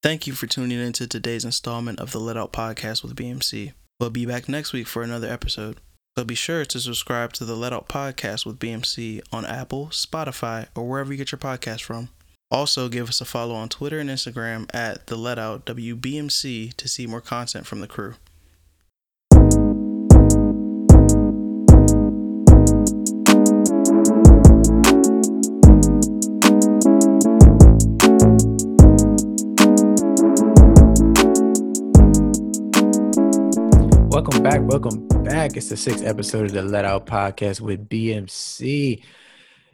Thank you for tuning in to today's installment of the Let Out Podcast with BMC. We'll be back next week for another episode. So be sure to subscribe to the Let Out Podcast with BMC on Apple, Spotify, or wherever you get your podcast from. Also, give us a follow on Twitter and Instagram at the Let Out WBMC to see more content from the crew. Back. Welcome back. It's the sixth episode of the Let Out Podcast with BMC.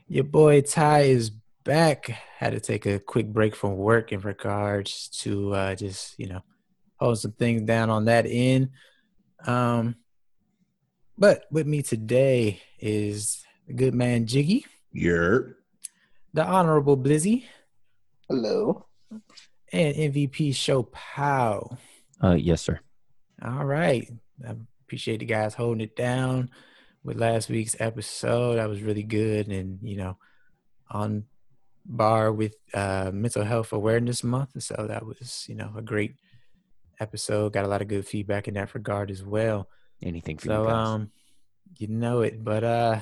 Your boy Ty is back. Had to take a quick break from work in regards to uh, just, you know, hold some things down on that end. Um, but with me today is the good man Jiggy, Yer. the honorable Blizzy, Hello. and MVP Show Pow. Uh, yes, sir. All right. I appreciate the guys holding it down with last week's episode. That was really good and, you know, on bar with uh, Mental Health Awareness Month. So that was, you know, a great episode. Got a lot of good feedback in that regard as well. Anything for So, you guys. um, you know it. But uh,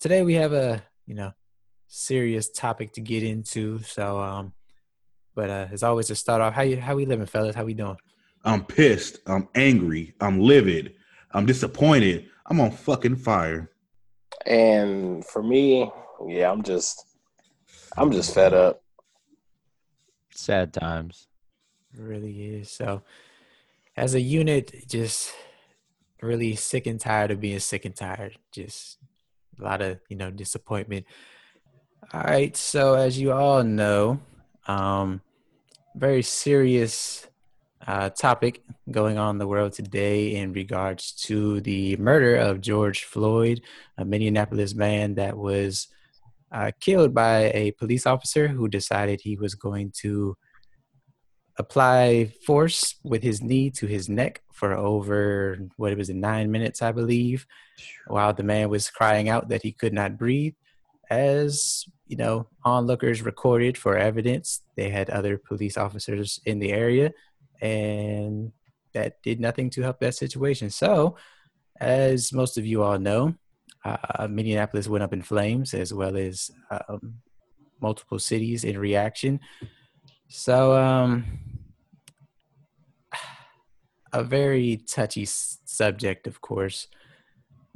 today we have a, you know, serious topic to get into. So, um, but uh, as always, to start off, how you how we living, fellas? How we doing? I'm pissed. I'm angry. I'm livid. I'm disappointed. I'm on fucking fire. And for me, yeah, I'm just, I'm just fed up. Sad times. It really is. So, as a unit, just really sick and tired of being sick and tired. Just a lot of, you know, disappointment. All right. So, as you all know, um, very serious uh, topic going on in the world today in regards to the murder of George Floyd, a Minneapolis man that was uh, killed by a police officer who decided he was going to apply force with his knee to his neck for over what it was nine minutes, I believe, while the man was crying out that he could not breathe. As you know, onlookers recorded for evidence. They had other police officers in the area, and that did nothing to help that situation. So, as most of you all know, uh, Minneapolis went up in flames, as well as um, multiple cities in reaction. So, um, a very touchy s- subject, of course,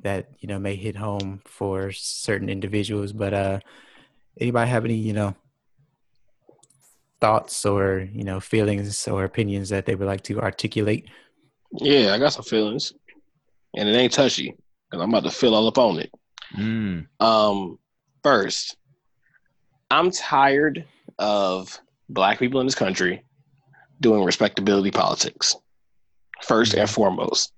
that you know may hit home for certain individuals. But uh, anybody have any you know thoughts or you know feelings or opinions that they would like to articulate? Yeah, I got some feelings, and it ain't touchy because I'm about to fill all up on it. Mm. Um, first, I'm tired of black people in this country doing respectability politics. 1st and foremost,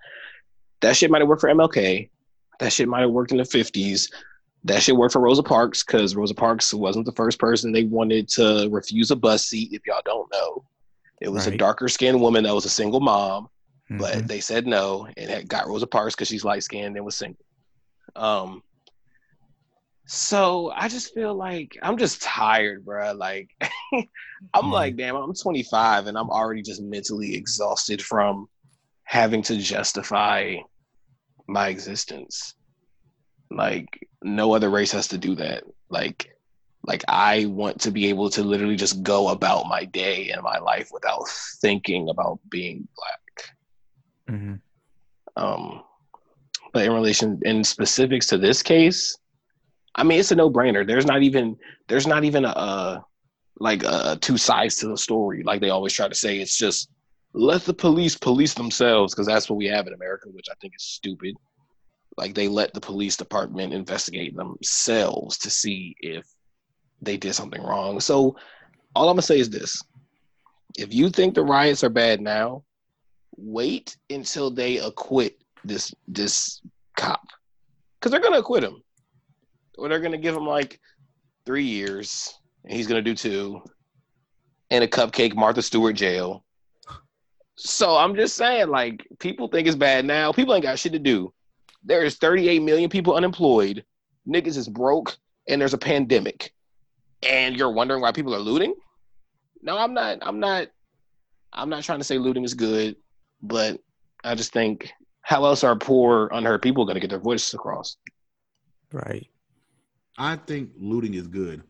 that shit might have worked for MLK. That shit might have worked in the 50s. That shit worked for Rosa Parks because Rosa Parks wasn't the first person they wanted to refuse a bus seat. If y'all don't know, it was a darker skinned woman that was a single mom but Mhm. they said no and had got Rosa Parks because she's light skinned and was single. Um, so I just feel like I'm just tired, bro. Like I'm Mhm. like, damn, I'm 25 and I'm already just mentally exhausted from having to justify my existence. Like no other race has to do that. Like like I want to be able to literally just go about my day and my life without thinking about being black. Mhm. Um, but in relation, in specifics to this case, I mean, it's a no-brainer. There's not even there's not even a, a like uh two sides to the story, like they always try to say. It's just let the police police themselves because that's what we have in America, which I think is stupid. Like they let the police department investigate themselves to see if they did something wrong. So all I'm gonna say is this: if you think the riots are bad now, wait until they acquit this this cop. Because they're gonna acquit him. Or they're gonna give him like three years and he's gonna do two and a cupcake martha stewart jail. So i'm just saying like people think it's bad now. People ain't got shit to do there's 38 million people unemployed niggas is broke and there's a pandemic and you're wondering why people are looting no i'm not i'm not I'm not trying to say looting is good, but I just think how else are poor, unheard people going to get their voices across? Right. I think looting is good.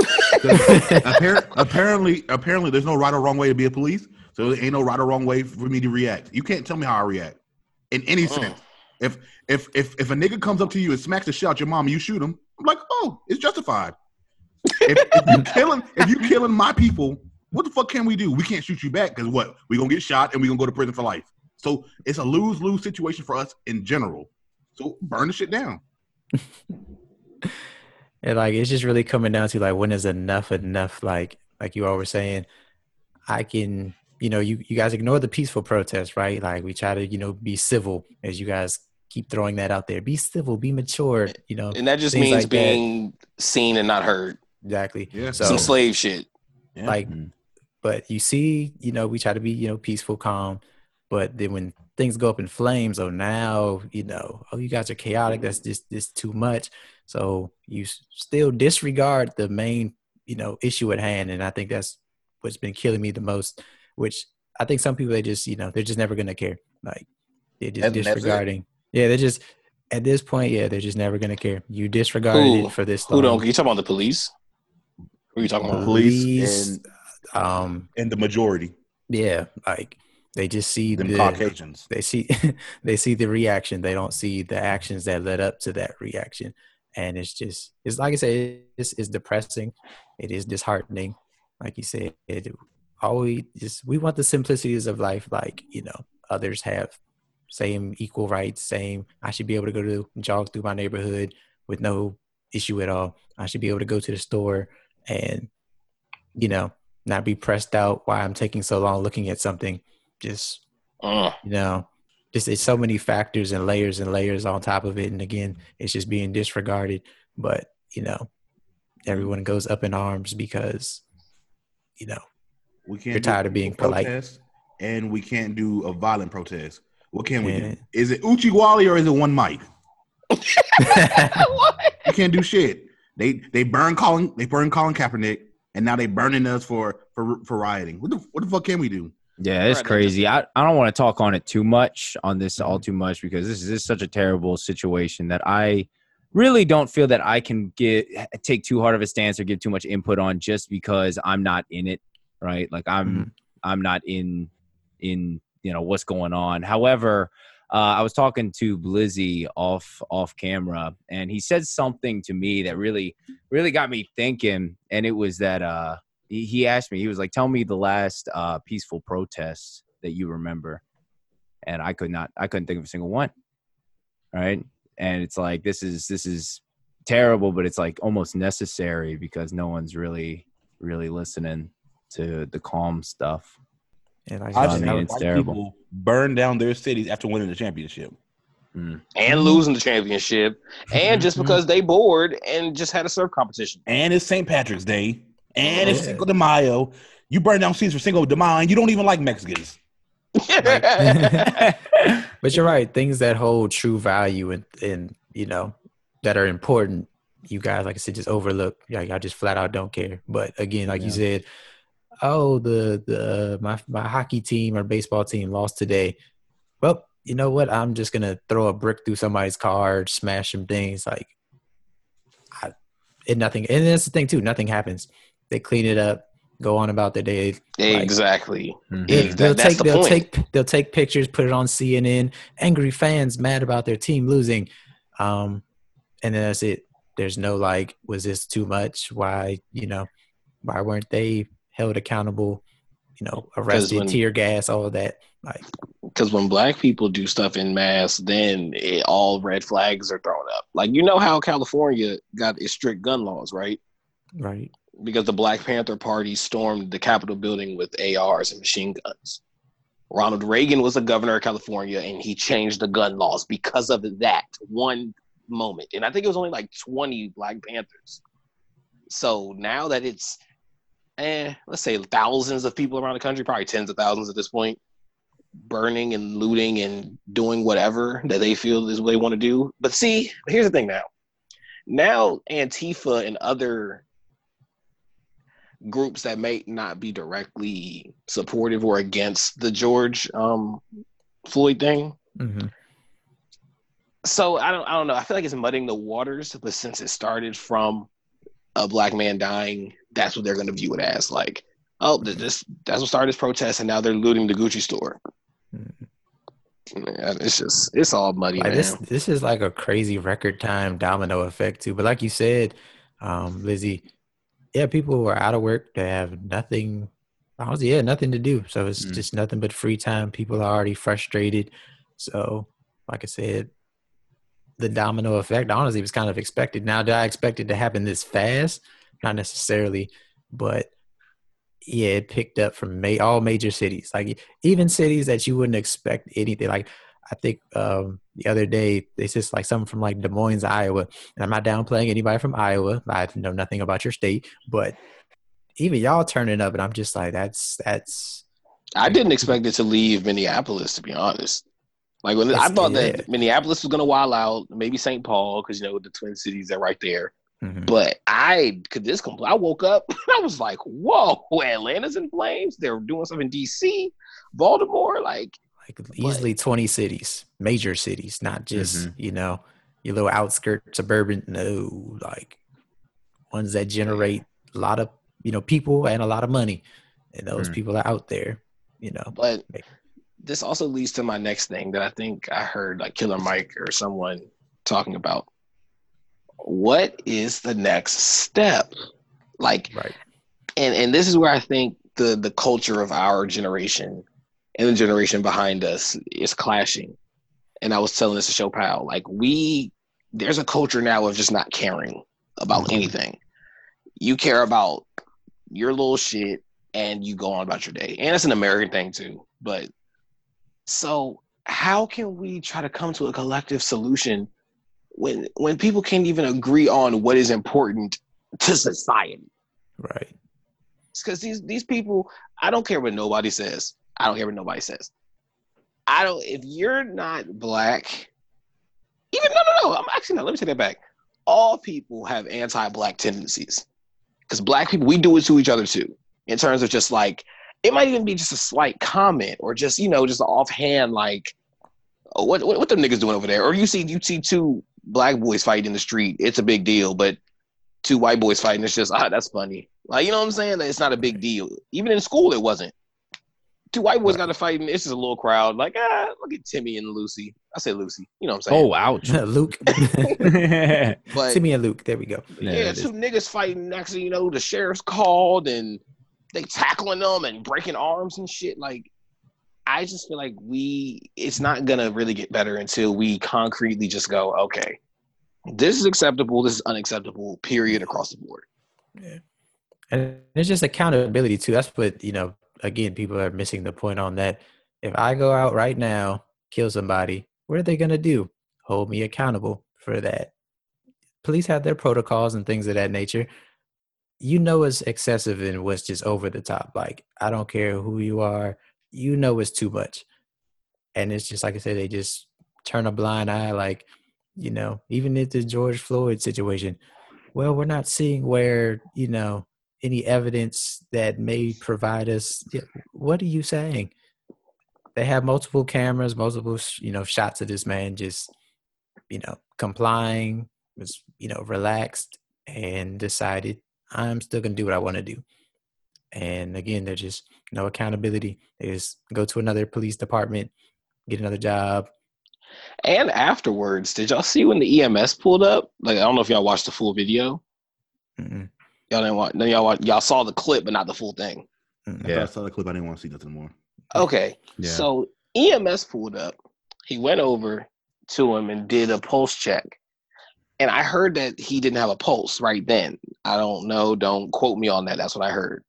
appar- apparently, apparently, there's no right or wrong way to be a police. So there ain't no right or wrong way for me to react. You can't tell me how I react in any Mm. sense. If if if if a nigga comes up to you and smacks shit out your mom you shoot him, I'm like, oh, it's justified. if, if you killing if you killing my people, what the fuck can we do? We can't shoot you back because what? We gonna get shot and we gonna go to prison for life. So it's a lose lose situation for us in general. So burn the shit down. And like it's just really coming down to like when is enough enough? Like like you all were saying, I can you know you you guys ignore the peaceful protest, right? Like we try to you know be civil as you guys keep throwing that out there. Be civil, be mature. You know And that just means like that. being seen and not heard. exactly. Yeah. So Some slave shit. Yeah. like but you see you know we try to be you know peaceful calm but then when things go up in flames oh now you know oh you guys are chaotic that's just this too much so you still disregard the main you know issue at hand and i think that's what's been killing me the most which i think some people they just you know they're just never gonna care like they're just And disregarding yeah they're just at this point yeah they're just never gonna care you disregarded Who- it for this Who long. don't? You talking about the police? Who are you talking about? police and um and the majority, Yeah, like they just see them the Caucasians. they see they see the reaction. They don't see the actions that led up to that reaction, and it's just it's like I said, it's, it's depressing. It is disheartening. Like you said, it always just we want the simplicities of life, like you know others have, same equal rights, same. I should be able to go to jog through my neighborhood with no issue at all. I should be able to go to the store and you know not be pressed out why I'm taking so long looking at something. Just Uh, you know, just it's so many factors and layers and layers on top of it. And again, it's just being disregarded. But you know, everyone goes up in arms because you know We can't. You're tired of being peaceful polite. and we can't do a violent protest. What can we Yeah. do? Is it Oochie Wally or is it one mic? You can't do shit. They they burn Colin they burn Colin Kaepernick, and now they burning us for for for rioting. What the what the fuck can we do? Yeah, it's Right, I crazy. I, I don't want to talk on it too much on this all mm-hmm. too much because this is, this is such a terrible situation that I really don't feel that I can get take too hard of a stance or give too much input on just because I'm not in it, right? Like I'm mm-hmm. I'm not in in you know what's going on. However, uh, I was talking to Blizzy off off camera, and he said something to me that really really got me thinking, and it was that uh, he, he asked me, he was like, "Tell me the last uh, peaceful protest that you remember," and I could not, I couldn't think of a single one, right? And it's like this is this is terrible, but it's like almost necessary because no one's really really listening to the calm stuff. And like I I just said, mean, had it's white terrible. people burn down their cities after winning the championship. Mm. and mm-hmm. losing the championship, and just mm-hmm. because they bored and just had a surf competition. And it's St. Patrick's Day, and it's Cinco de Mayo. You burn down cities for Cinco de Mayo, and you don't even like Mexicans. but you're right. Things that hold true value and and you know that are important. You guys, like I said, just overlook. Like I just flat out don't care. But again, like you said, oh the the my my hockey team or baseball team lost today. Well, you know what? I'm just gonna throw a brick through somebody's car, smash some things. Like, I, and nothing. And that's the thing too. Nothing happens. They clean it up, go on about their day. exactly. Yeah, Ex- they'll that's take the they'll point. take they'll take pictures, put it on CNN. Angry fans mad about their team losing, um, and then that's it. There's no like, was this too much? Why you know, why weren't they held accountable? You know, arrested, when- tear gas, all of that. Like, Because when black people do stuff in mass, then it, all red flags are thrown up. Like you know how California got its strict gun laws, right? right? Because the Black Panther Party stormed the Capitol building with ARs and machine guns. Ronald Reagan was the governor of California, and he changed the gun laws because of that one moment. And I think it was only like 20 Black Panthers. So now that it's, eh, let's say thousands of people around the country, probably tens of thousands at this point, burning and looting and doing whatever that they feel is what they want to do. But see, here's the thing now. Now Antifa and other groups that may not be directly supportive or against the George um, Floyd thing. hmm So I don't I don't know. I feel like it's muddying the waters, but since it started from a black man dying, that's what they're going to view it as. Like, oh, this that's what started this protest, and now they're looting the Gucci store. Mhm. Man, it's just it's all muddy, Like man. this, this is like a crazy record time domino effect too. But like you said, um, Lizzie, yeah, people who are out of work, they have nothing. Honestly, yeah, nothing to do. So it's Mm. just nothing but free time. People are already frustrated. So, like I said, the domino effect honestly was kind of expected. Now, did I expect it to happen this fast? Not necessarily, but yeah, it picked up from ma- all major cities, like even cities that you wouldn't expect anything. Like I think um, the other day they just like someone from like Des Moines, Iowa, and I'm not downplaying anybody from Iowa. I know nothing about your state, but even y'all turning up, and I'm just like, that's that's I didn't expect it to leave Minneapolis, to be honest. Like when I thought yeah. that Minneapolis was going to wild out, maybe St. Paul because you know the Twin Cities are right there. mhm. But I could this compl- I woke up, I was like, "Whoa, Atlanta's in flames! They're doing something in D.C., Baltimore." Like, like easily 20 cities, major cities, not just you know your little outskirt suburban. No, like ones that generate a lot of you know people and a lot of money, and those Mm. people are out there. You know, but Right. This also leads to my next thing that I think I heard like Killer Mike or someone talking about. What is the next step? Like, right? and and this is where I think the the culture of our generation and the generation behind us is clashing. And I was telling this to Show Pal, like we there's a culture now of just not caring about Mhm. anything. You care about your little shit and you go on about your day. And it's an American thing too. But so how can we try to come to a collective solution when when people can't even agree on what is important to society? Right. because these these people, I don't care what nobody says. I don't care what nobody says. I don't. If you're not black, even no, no, no. I'm actually not. Let me take that back. All people have anti-black tendencies because black people we do it to each other too. In terms of just like it might even be just a slight comment or just you know just offhand like, oh, what what what them niggas doing over there? Or you see you see two black boys fighting in the street. It's a big deal, but two white boys fighting, it's just ah, that's funny. Like you know what I'm saying? It's not a big deal. Even in school, it wasn't. Two white boys got to fight, and it's just a little crowd. Like ah, look at Timmy and Lucy. I say Lucy. You know what I'm saying? Oh, ouch. Luke, but Timmy and Luke. There we go. Yeah, yeah, two niggas fighting. Next thing you know, the sheriff's called and they tackling them and breaking arms and shit. Like, I just feel like we, it's not gonna really get better until we concretely just go, okay, this is acceptable, this is unacceptable. Period across the board. And it's just accountability too. That's what, you know, again, people are missing the point on that. If I go out right now, kill somebody, what are they going to do? Hold me accountable for that. Police have their protocols and things of that nature. You know, it's excessive and what's just over the top. Like, I don't care who you are, you know, it's too much. And it's just like I said, they just turn a blind eye. Like, you know, even if the George Floyd situation, well, we're not seeing where, you know, any evidence that may provide us what are you saying they have multiple cameras multiple you know shots of this man just you know complying was you know relaxed and decided i'm still gonna do what i want to do and again there's just no accountability they just go to another police department get another job And afterwards, did y'all see when the EMS pulled up? Like, I don't know if y'all watched the full video. Mm-mm, Y'all didn't watch. No, y'all watch, y'all saw the clip, but not the full thing. After Yeah. I saw the clip, I didn't want to see nothing more. Okay. Yeah. So EMS pulled up. He went over to him and did a pulse check. And I heard that he didn't have a pulse right then. I don't know. Don't quote me on that. That's what I heard.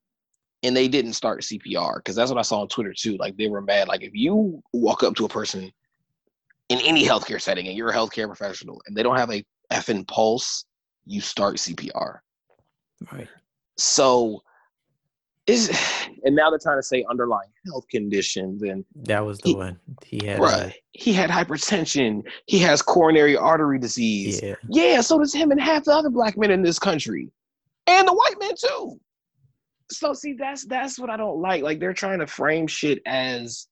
And they didn't start CPR because that's what I saw on Twitter too. Like they were mad. Like if you walk up to a person in any healthcare setting and you're a healthcare professional and they don't have a effing pulse, you start CPR. right So is and now they're trying to say underlying health conditions and that was the He- one he had uh, right. He had hypertension. He has coronary artery disease. yeah Yeah, so does him and half the other black men in this country. And the white men too. so see that's that's what I don't like. Like they're trying to frame shit as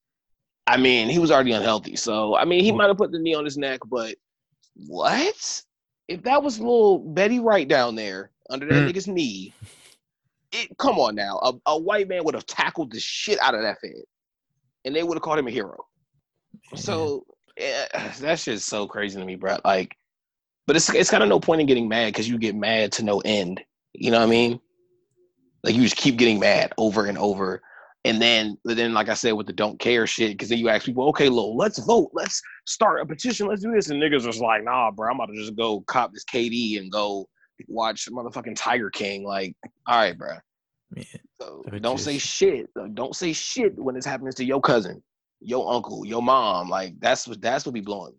I mean, he was already unhealthy. So I mean he might have put the knee on his neck, but what? If that was little Betty Wright down there under that Mm. nigga's knee, it come on now. A, a white man would have tackled the shit out of that fan, And they would have called him a hero. So yeah, that's just so crazy to me, bro. Like, but it's it's kind of no point in getting mad because you get mad to no end. You know what I mean? Like you just keep getting mad over and over, and then then like I said with the don't care shit, because then you ask people, okay, Lil, let's vote, let's start a petition, let's do this, and niggas just like, nah, bro, I'm about to just go cop this KD and go watch motherfucking Tiger King. Like, all right, bro. Yeah. So don't say shit. Don't say shit when it's happening to your cousin, your uncle, your mom. Like that's what that's what be blowing.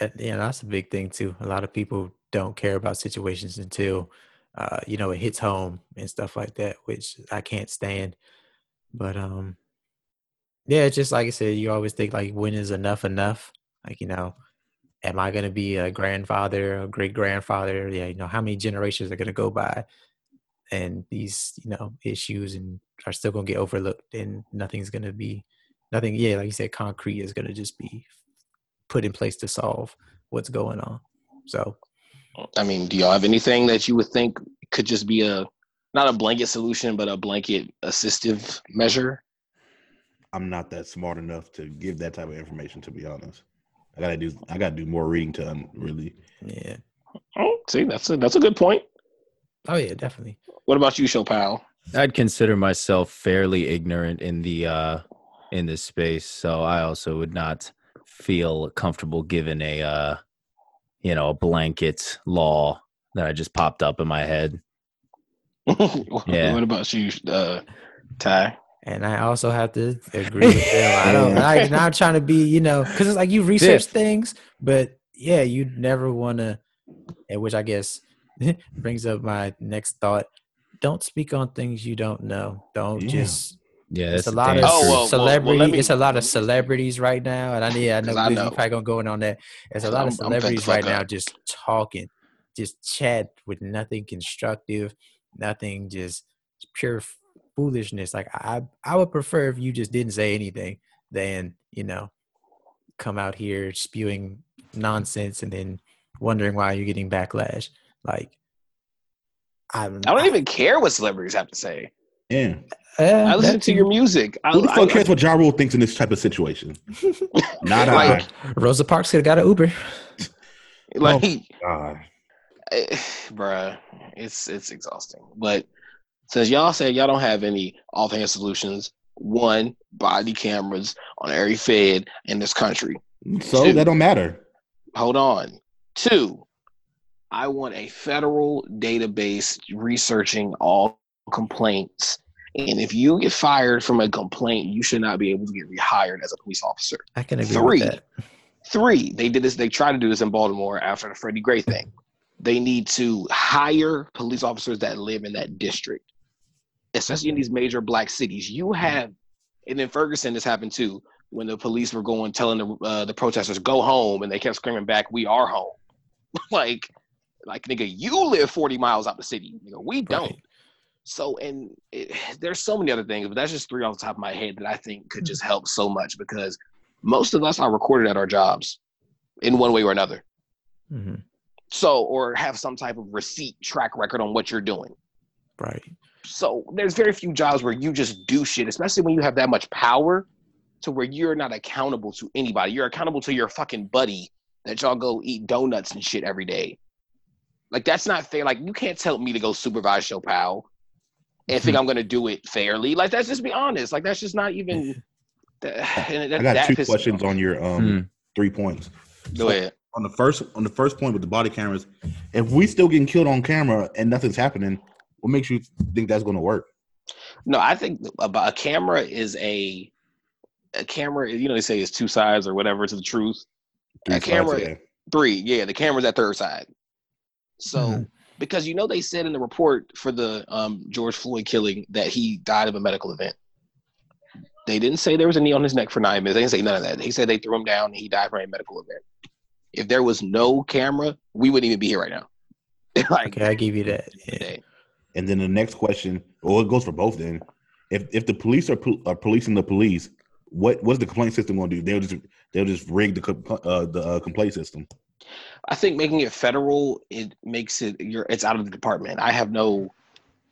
That, yeah, that's a big thing too. A lot of people don't care about situations until uh, you know it hits home and stuff like that, which I can't stand. But um, yeah, just like I said, you always think like, when is enough enough? Like you know, am I gonna be a grandfather, a great grandfather? Yeah, you know, how many generations are gonna go by, and these you know issues and are still gonna get overlooked, and nothing's gonna be nothing. Yeah, like you said, concrete is gonna just be put in place to solve what's going on. So I mean, do y'all have anything that you would think could just be a not a blanket solution, but a blanket assistive measure? I'm not that smart enough to give that type of information. To be honest, I gotta do. I gotta do more reading to un- really. yeah. Oh, see, that's a that's a good point. Oh yeah, definitely. What about you, Chopal? I'd consider myself fairly ignorant in the uh in this space, so I also would not feel comfortable given a uh you know a blanket law that I just popped up in my head. Yeah. What about you, uh, Ty? And I also have to agree with them. I don't. I, not trying to be, you know, because it's like you research Fifth. things, but yeah, you never want to. Which I guess brings up my next thought. Don't speak on things you don't know. Don't Yeah. just. Yeah, It's a lot of damn Oh, truth. well, well, celebrity. me- it's a lot of celebrities right now, and I yeah, I know, 'Cause I Blizzy, know. you probably gonna go in on that. There's a lot I'm- of I'm fed the celebrities fuck right now up. just talking, just chat with nothing constructive, nothing, just pure foolishness. Like I, I would prefer if you just didn't say anything than you know come out here spewing nonsense and then wondering why you're getting backlash. Like I'm, I don't even care what celebrities have to say. Yeah. Uh, I listen to your music. I, Who the I- fuck cares what Ja Rule thinks in this type of situation? Not Like- I. Rosa Parks could have got an Uber. like, God. eh, bruh, it's it's exhausting. But since y'all said y'all don't have any offhand solutions, one, body cameras on every fed in this country. So Dude. that don't matter. Hold on. Two, I want a federal database researching all complaints. And if you get fired from a complaint, you should not be able to get rehired as a police officer. I can agree Three. with that. Three, they did this, they tried to do this in Baltimore after the Freddie Gray thing. They need to hire police officers that live in that district, especially in these major black cities. You have, and then Ferguson, this happened too, when the police were going, telling the, uh, the protesters, go home, and they kept screaming back, we are home. like, like, nigga, you live 40 miles out the city. Nigga, we don't. So, and it, there's so many other things, but that's just three off the top of my head that I think could just help so much because most of us are recorded at our jobs in one way or another. hmm So, or have some type of receipt track record on what you're doing. Right. So, there's very few jobs where you just do shit, especially when you have that much power to where you're not accountable to anybody. You're accountable to your fucking buddy that y'all go eat donuts and shit every day. Like, that's not fair. Like, you can't tell me to go supervise your pal and think I'm going to do it fairly. Like, that's just be honest. Like, that's just not even. That, that, I got that two questions on your um Hmm. three points. Go ahead. On the first on the first point with the body cameras, if we still getting killed on camera and nothing's happening, what makes you think that's going to work? No, I think about a camera is a a camera. You know, they say it's two sides or whatever to the truth. Three A camera- yeah. Three, yeah, the camera's that third side. So Mhm. because you know they said in the report for the um, George Floyd killing that he died of a medical event. They didn't say there was a knee on his neck for nine minutes. They didn't say none of that. They said they threw him down and he died from a medical event. If there was no camera, we wouldn't even be here right now. like Okay, I give you that. Yeah. Today. And then the next question, well, it goes for both. Then, if if the police are, pol- are policing the police, what what's the complaint system going to do? They'll just they'll just rig the co- uh, the uh, complaint system. I think making it federal it makes it you're it's out of the department. I have no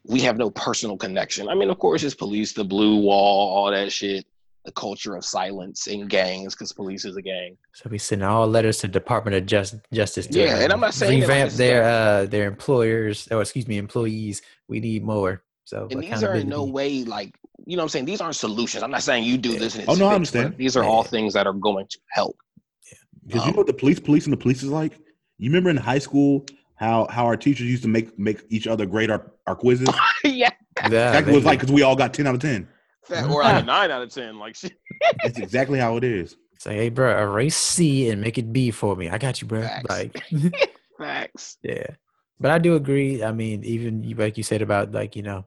we have no personal connection. I mean, of course, it's police, the blue wall, all that shit, the culture of silence in gangs because police is a gang. So we send all letters to Department of Just, Justice. To, Yeah, and I'm not saying revamp their uh, their employers, or excuse me, employees. We need more. So And these are in no way like you know what I'm saying. These aren't solutions. I'm not saying you do Yeah. this and it's Oh, no, I fixed, but understand. These are all things that are going to help. Because you Um, know what the police policing the police is like. You remember in high school how how our teachers used to make make each other grade our, our quizzes. yeah, Yeah, Exactly what it's like because we all got ten out of ten. Fact, or like a nine out of ten. Like shit. That's exactly how it is. Say, hey, bro, erase C and make it B for me. I got you, bro. Facts. Like, Facts. yeah. But I do agree. I mean, even like you said about like you know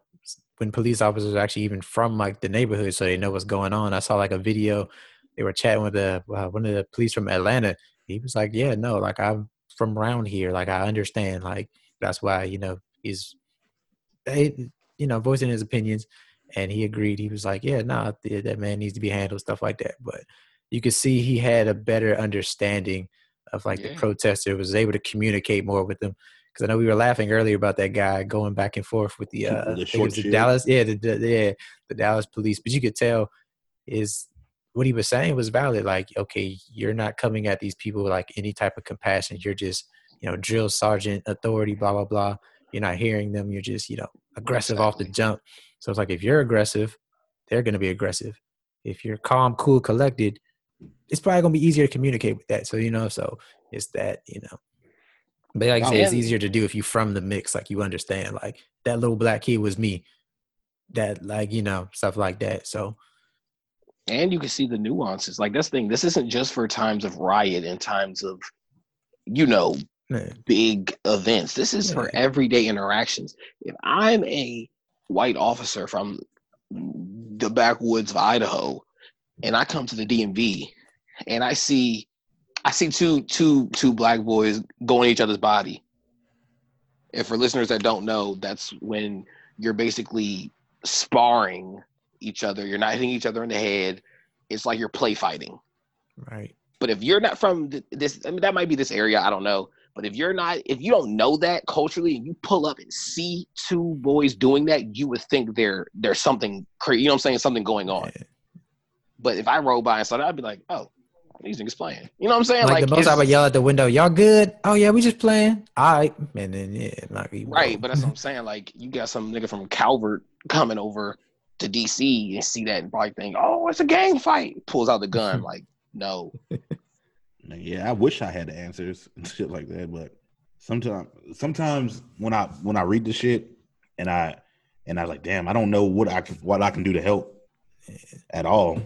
when police officers are actually even from like the neighborhood, so they know what's going on. I saw like a video. They were chatting with the uh, one of the police from Atlanta. He was like, "Yeah, no, like I'm from around here. Like I understand. Like that's why you know he's, he, you know, voicing his opinions." And he agreed. He was like, "Yeah, nah, that man needs to be handled, stuff like that." But you could see he had a better understanding of like the protester. Was able to communicate more with them because I know we were laughing earlier about that guy going back and forth with the The uh, I think it short was the. Dallas, yeah, the, the yeah, the Dallas police. But you could tell is what he was saying was valid. Like, okay, you're not coming at these people with like any type of compassion. You're just you know drill sergeant authority, blah blah blah. You're not hearing them. You're just you know aggressive off the jump. So it's like if you're aggressive, they're going to be aggressive. If you're calm, cool, collected, it's probably going to be easier to communicate with that. So you know, so it's that you know. But like I say, it's easier to do if you from the mix, like you understand, like that little black kid was me. That like you know stuff like that. So and you can see the nuances. Like this thing, this isn't just for times of riot and times of, you know, yeah, big events. This is for everyday interactions. If I'm a white officer from the backwoods of Idaho, and I come to the DMV, and I see, I see two two two black boys going each other's body. And for listeners that don't know, that's when you're basically sparring each other. You're not hitting each other in the head. It's like you're play fighting. right. But if you're not from this, I mean, that might be this area. I don't know. But if you're not, if you don't know that culturally, and you pull up and see two boys doing that, you would think there there's something crazy. You know what I'm saying? Something going on. Yeah. But if I roll by and saw that, I'd be like, oh, these niggas playing. You know what I'm saying? Like, the most I it's- would yell at the window, "Y'all good? Oh yeah, we just playing. All right." And then yeah, like we right. But that's what I'm saying. Like you got some nigga from Calvert coming over to DC and see that and probably think, oh, it's a gang fight. Pulls out the gun. like, no. Yeah, I wish I had the answers and shit like that, but sometimes sometimes when I when I read the shit and I and I was like, damn, I don't know what I can what I can do to help at all.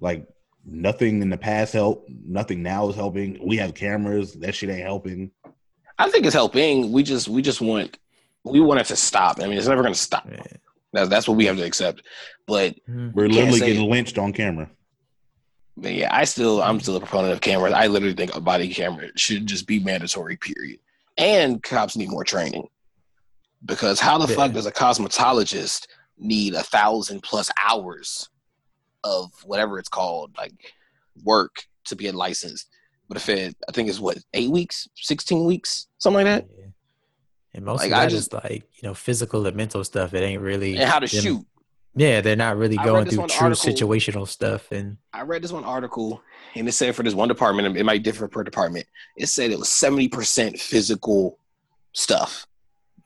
Like nothing in the past helped, nothing now is helping. We have cameras, that shit ain't helping. I think it's helping. We just we just want we want it to stop. I mean, it's never gonna stop. Yeah. That's that's what we have to accept. But Mhm. We're literally say getting lynched on camera. But yeah, I still I'm still a proponent of cameras. I literally think a body camera should just be mandatory, period. And cops need more training. Because how the Yeah. fuck does a cosmetologist need a thousand plus hours of whatever it's called, like work to be a licensed? But if it I think it's what, eight weeks, sixteen weeks, something like that? Yeah. And most Like, of I that just- is like you know physical and mental stuff. It ain't really And how to them- shoot. Yeah, they're not really going through true article- situational stuff. And I read this one article and it said for this one department, it might differ per department. It said it was 70% physical stuff,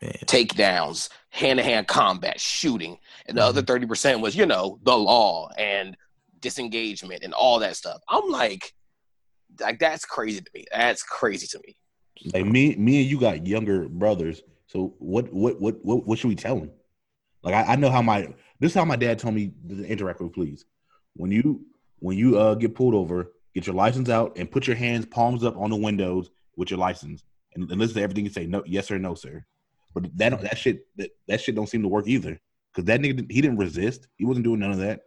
man, takedowns, hand to hand combat, shooting. And the other 30% was, you know, the law and disengagement and all that stuff. I'm like, like that's crazy to me. That's crazy to me. Like me, me and you got younger brothers. So what, what, what, what, what should we tell them? Like I, I know how my this is how my dad told me to interact with police. When you when you uh get pulled over, get your license out and put your hands palms up on the windows with your license and, and listen to everything you say. No, yes or no, sir. But that that shit that, that shit don't seem to work either. Cause that nigga he didn't resist. He wasn't doing none of that.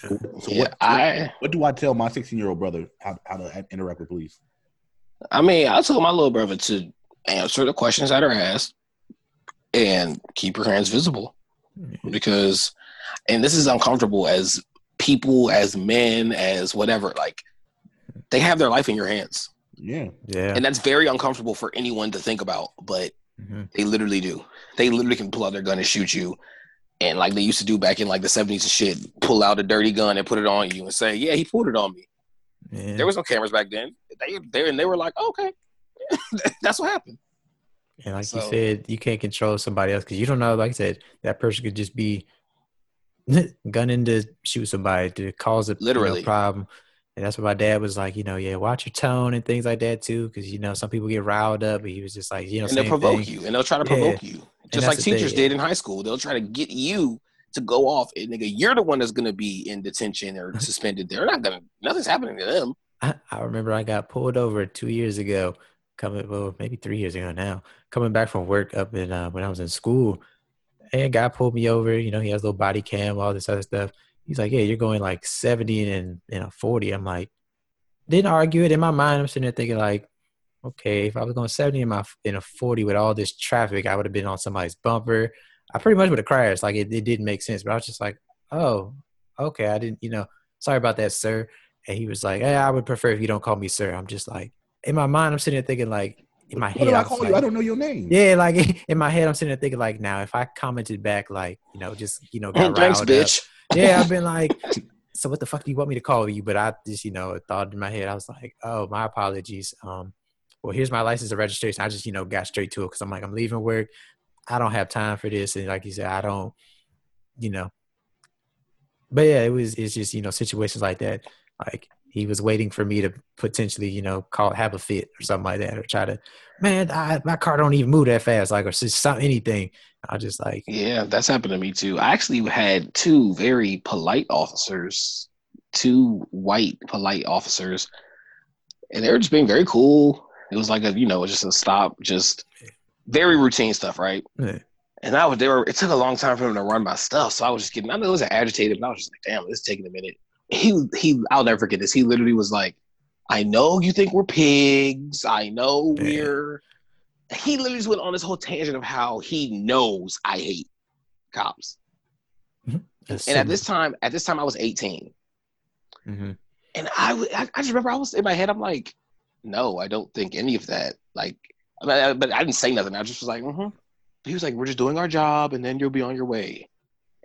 So, so yeah, what, I what do I tell my 16 year old brother how, how to interact with police? I mean, I told my little brother to answer the questions that are asked, and keep your hands visible because and this is uncomfortable as people as men as whatever like they have their life in your hands Yeah. Yeah. and that's very uncomfortable for anyone to think about but Mhm. they literally do. They literally can pull out their gun and shoot you. And like they used to do back in like the 70s and shit pull out a dirty gun and put it on you and say yeah he pulled it on me. There was no cameras back then. They they and they were like okay. That's what happened. And like you said, you can't control somebody else because you don't know. Like I said, that person could just be gunning to shoot somebody to cause a you know, problem. And that's what my dad was like. You know, yeah, watch your tone and things like that too, because you know some people get riled up. But he was just like, you know, and they'll provoke thing. you and they'll try to Yeah. provoke you just like the thing, teachers did in high school they'll try to get you to go off and nigga you're the one that's gonna be in detention or suspended they're not gonna nothing's happening to them I, I remember I got pulled over two years ago, coming well maybe three years ago now, coming back from work up in uh, when I was in school. And a guy pulled me over. You know, he has a little body cam, all this other stuff. He's like, "Yeah, you're going like 70 and a 40." I'm like, didn't argue it in my mind. I'm sitting there thinking like, okay, if I was going 70 in my in a 40 with all this traffic, I would have been on somebody's bumper. I pretty much would have crashed. Like it, it didn't make sense. But I was just like, oh, okay, I didn't, you know, sorry about that, sir. And he was like, hey, I would prefer if you don't call me sir. I'm just like, in my mind, I'm sitting there thinking like, in my What head, do I was call like, you? I don't know your name. yeah, like in my head, I'm sitting there thinking like, now if I commented back like, you know, just you know, got thanks riled bitch Up, yeah, I've been like, so what the fuck do you want me to call you? But I just, you know, thought in my head, I was like, oh, my apologies. Um, well, here's my license and registration. I just, you know, got straight to it because I'm like, I'm leaving work. I don't have time for this, and like you said, I don't, you know. But yeah, it was. It's just you know situations like that. Like he was waiting for me to potentially, you know, call have a fit or something like that, or try to, man, I, my car don't even move that fast, like or just some anything. I just like, yeah that's happened to me too i actually had two very polite officers two white polite officers and they were just being very cool it was like a you know just a stop just very routine stuff right eh, And I was they were it took a long time for them to run my stuff. So I was just getting I know it was agitated, but I was just like, damn, this is taking a minute. He he I'll never forget this. He literally was like, I know you think we're pigs. I know Yeah. we're he literally just went on this whole tangent of how he knows I hate cops. And at this time, at this time I was 18. hmm And I, w- I, I just remember I was in my head, I'm like, no, I don't think any of that. Like, I mean, I- but I didn't say nothing. I just was like, mm-hmm. He was like, we're just doing our job and then you'll be on your way.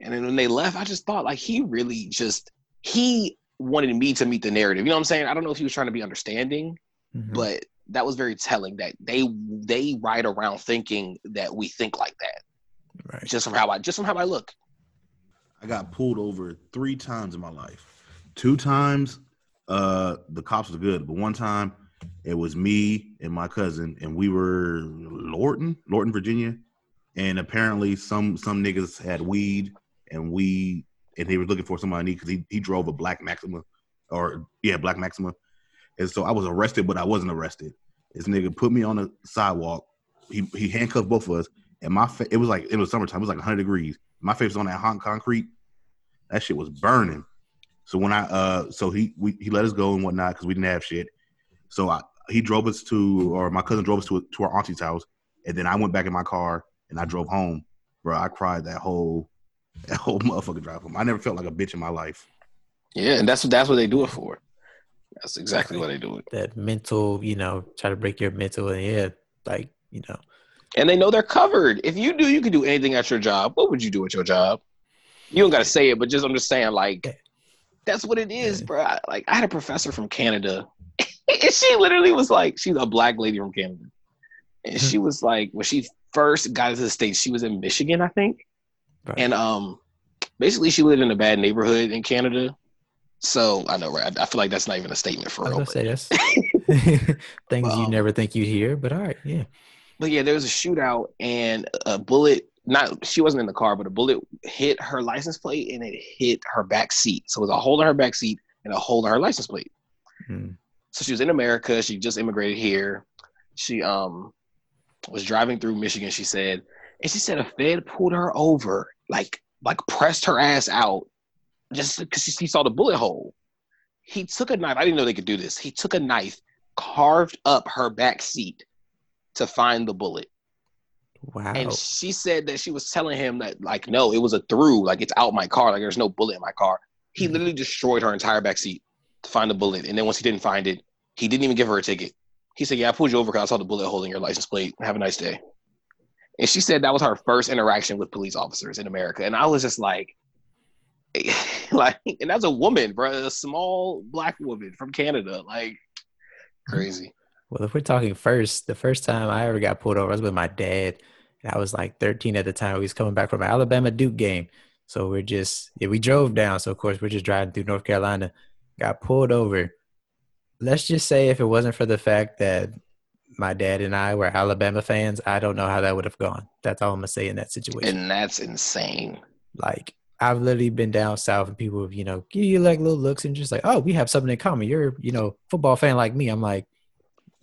And then when they left, I just thought, like, he really just, he wanted me to meet the narrative. You know what I'm saying? I don't know if he was trying to be understanding, Mm-hmm. but that was very telling that they they ride around thinking that we think like that right. just from how I just from how I look. I got pulled over three times in my life. Two times, uh, the cops were good, but one time it was me and my cousin, and we were Lorton, Lorton, Virginia, and apparently some some niggas had weed, and we and he was looking for somebody because he he drove a black Maxima, or yeah, black Maxima, and so I was arrested, but I wasn't arrested. This nigga put me on the sidewalk. He he handcuffed both of us, and my fa- it was like it was summertime. It was like 100 degrees. My face was on that hot concrete. That shit was burning. So when I uh so he we he let us go and whatnot because we didn't have shit. So I he drove us to or my cousin drove us to to our auntie's house, and then I went back in my car and I drove home. Bro, I cried that whole that whole motherfucking drive home. I never felt like a bitch in my life. Yeah, and that's that's what they do it for. That's exactly what they do it. that mental, you know, try to break your mental and yeah, like, you know, And they know they're covered. If you do, you can do anything at your job. What would you do at your job? You don't got to say it, but just understand, like, that's what it is, Yeah. bro. I- Like, I had a professor from Canada, and she literally was like, she's a black lady from Canada. And mm-hmm. she was like, when she first got into the States, she was in Michigan, I think. Right. And um, basically, she lived in a bad neighborhood in Canada. So I know, right? I, I feel like that's not even a statement for real. was but- gonna say that's things you never think you'd hear, but all right, yeah. But yeah, there was a shootout and a bullet. Not she wasn't in the car, but a bullet hit her license plate and it hit her back seat. So it was a hole in her back seat and a hole in her license plate. Hmm. So she was in America. She just immigrated here. She um was driving through Michigan. She said, and she said a Fed pulled her over, like like pressed her ass out, just because she, she saw the bullet hole. He took a knife. I didn't know they could do this. He took a knife, carved up her back seat to find the bullet. Wow. And she said that she was telling him that, like, no, it was a through, like it's out my car, like there's no bullet in my car. He Mhm. literally destroyed her entire back seat to find the bullet. And then once he didn't find it, he didn't even give her a ticket. He said, Yeah, I pulled you over because I saw the bullet hole in your license plate. Have a nice day. And she said that was her first interaction with police officers in America. And I was just like, like, and that's a woman, bro, a small black woman from Canada. Like, crazy. Well, if we're talking first, the first time I ever got pulled over, I was with my dad. And I was like 13 at the time. We was coming back from an Alabama Duke game. So we're just, yeah, we drove down. So, of course, we're just driving through North Carolina. Got pulled over. Let's just say if it wasn't for the fact that my dad and I were Alabama fans, I don't know how that would have gone. That's all I'm to say in that situation. And that's insane. Like, I've literally been down south and people, you know, give you like little looks and just like, oh, we have something in common. You're, you know, football fan like me. I'm like,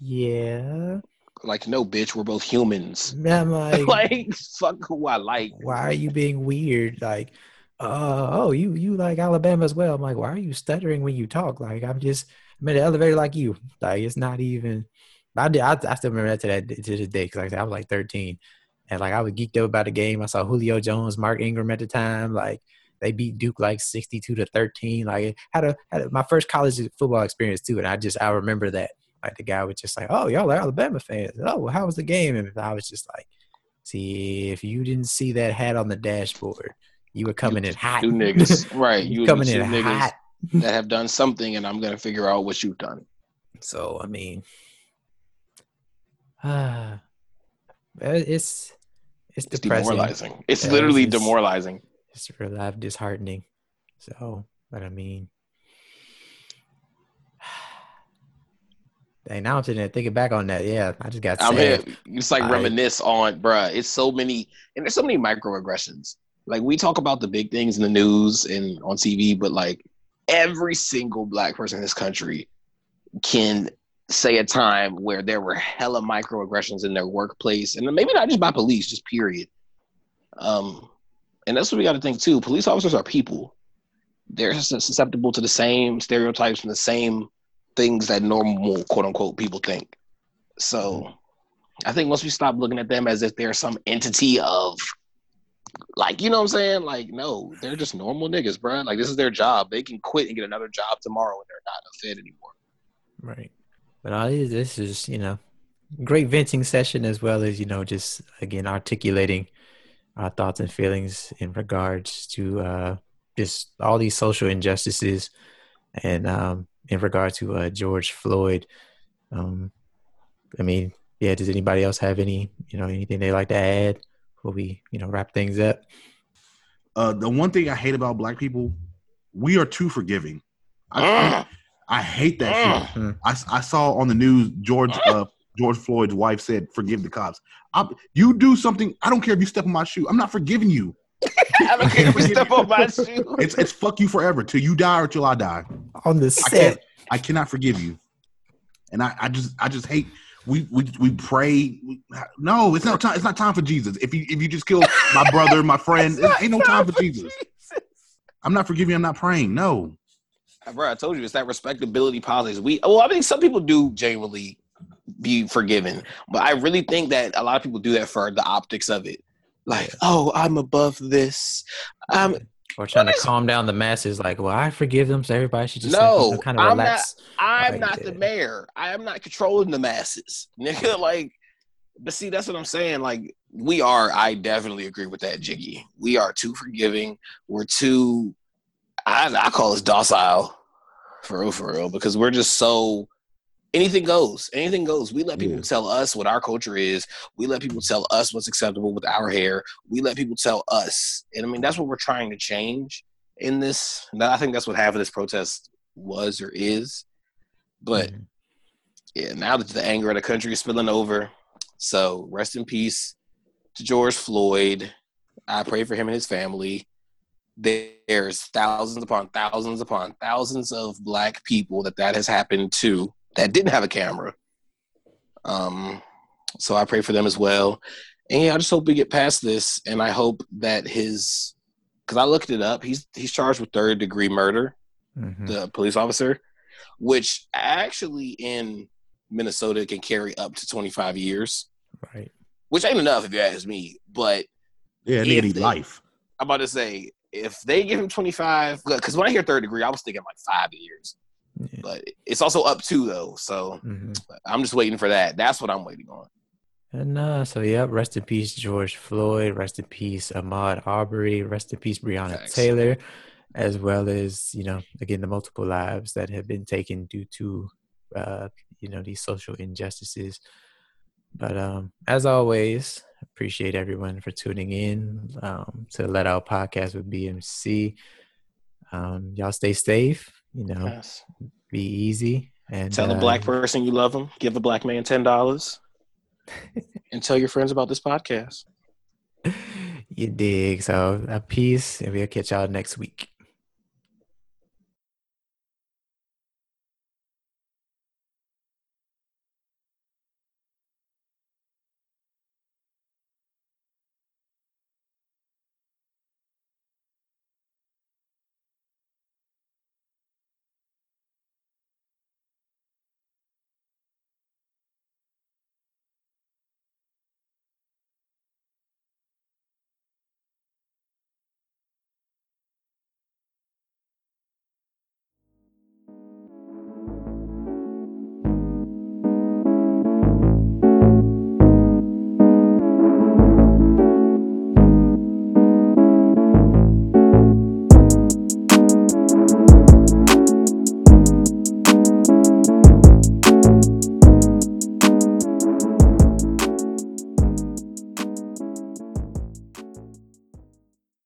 yeah. Like, no, bitch, we're both humans. And I'm like, like, fuck who I like. why are you being weird? Like, uh, oh, you you like Alabama as well. I'm like, why are you stuttering when you talk? Like, I'm just I'm in the elevator like you. Like, it's not even. I did. I, I still remember that to that to this day because like I said, I was like 13, and like I was geeked up about the game. I saw Julio Jones, Mark Ingram at the time. Like they beat Duke like 62 to 13. Like had a had a, my first college football experience too, and I just I remember that. Like the guy was just like, "Oh, y'all are Alabama fans. Oh, well, how was the game?" And I was just like, "See, if you didn't see that hat on the dashboard, you were coming in hot. Two niggas, right? you You coming in niggas hot." that have done something, and I'm gonna figure out what you've done. So I mean, ah, it's it's It's depressing. demoralizing. It's Yeah, literally it's demoralizing. It's real life disheartening. So, but I mean, dang, now I'm sitting there thinking back on that. Yeah, I just got sad. here. It's like I- reminisce on, bruh. It's so many, and there's so many microaggressions. Like we talk about the big things in the news and on TV, but like every single black person in this country can say a time where there were hella microaggressions in their workplace, and maybe not just by police, just period. Um, and that's what we got to think too. Police officers are people. They're susceptible to the same stereotypes and the same things that normal quote unquote people think. So I think once we stop looking at them as if they're some entity of like, you know what I'm saying? Like, no, they're just normal niggas, bro. Like this is their job. They can quit and get another job tomorrow and they're not a fit anymore. Right. But all this, this is, you know, great venting session as well as, you know, just again articulating our thoughts and feelings in regards to uh just all these social injustices and um in regard to uh George Floyd. Um I mean, yeah, does anybody else have any, you know, anything they like to add before we, you know, wrap things up? Uh, the one thing I hate about black people, we are too forgiving. I, Mm. I hate that shit. Mm. I, s- I saw on the news George uh, George Floyd's wife said, "Forgive the cops." i you do something. I don't care if you step on my shoe. I'm not forgiving you. I don't care if you step on my shoe. It's it's fuck you forever till you die or till I die. On the I can't. set. I cannot forgive you. And I, I just I just hate. We we we pray. We, no, it's not time. It's not time for Jesus. If you if you just kill my brother, my friend, it ain't no time for Jesus. I'm not forgiving. I'm not praying. No. Bro, I told you it's that respectability politics. We well, I mean, some people do genuinely be forgiven, but I really think that a lot of people do that for the optics of it. Like, oh, I'm above this. Um, or trying to is- calm down the masses, like, well, I forgive them, so everybody should just No, like, kind of I'm not- I'm Like not the mayor. I am not controlling the masses, nigga. Like, but see, that's what I'm saying. Like, we are. I definitely agree with that, Jiggy. We are too forgiving. We're too. I, I call us docile, for real, for real, because we're just so. Anything goes. Anything goes. We let people Yeah. tell us what our culture is. We let people tell us what's acceptable with our hair. We let people tell us, and I mean that's what we're trying to change in this. And I think that's what half of this protest was or is. But Mhm. yeah, now that the anger of the country is spilling over, so rest in peace to George Floyd. I pray for him and his family. There's thousands upon thousands upon thousands of black people that that has happened to that didn't have a camera. Um, so I pray for them as well. And yeah, I just hope we get past this, and I hope that his, because I looked it up, he's he's charged with third degree murder Mhm. the police officer, which actually in Minnesota can carry up to 25 years, right. which ain't enough if you ask me. But Yeah, If nigga need life. I'm about to say if they give him 25, because when I hear third degree, I was thinking like five years. Yeah. But it's also up to though, so Mhm. I'm just waiting for that. That's what I'm waiting on. And uh, so yeah, rest in peace, George Floyd. Rest in peace, Ahmaud Arbery. Rest in peace, Breonna Facts. Taylor, as well as you know, again, the multiple lives that have been taken due to uh, you know these social injustices. But um, as always, appreciate everyone for tuning in um, to Let Out Podcast with BMC. Um, y'all stay safe. You know, Yes. be easy. And Tell a uh, black person you love them. Give a black man ten dollars, and tell your friends about this podcast. you dig. So, a peace, and we'll catch y'all next week.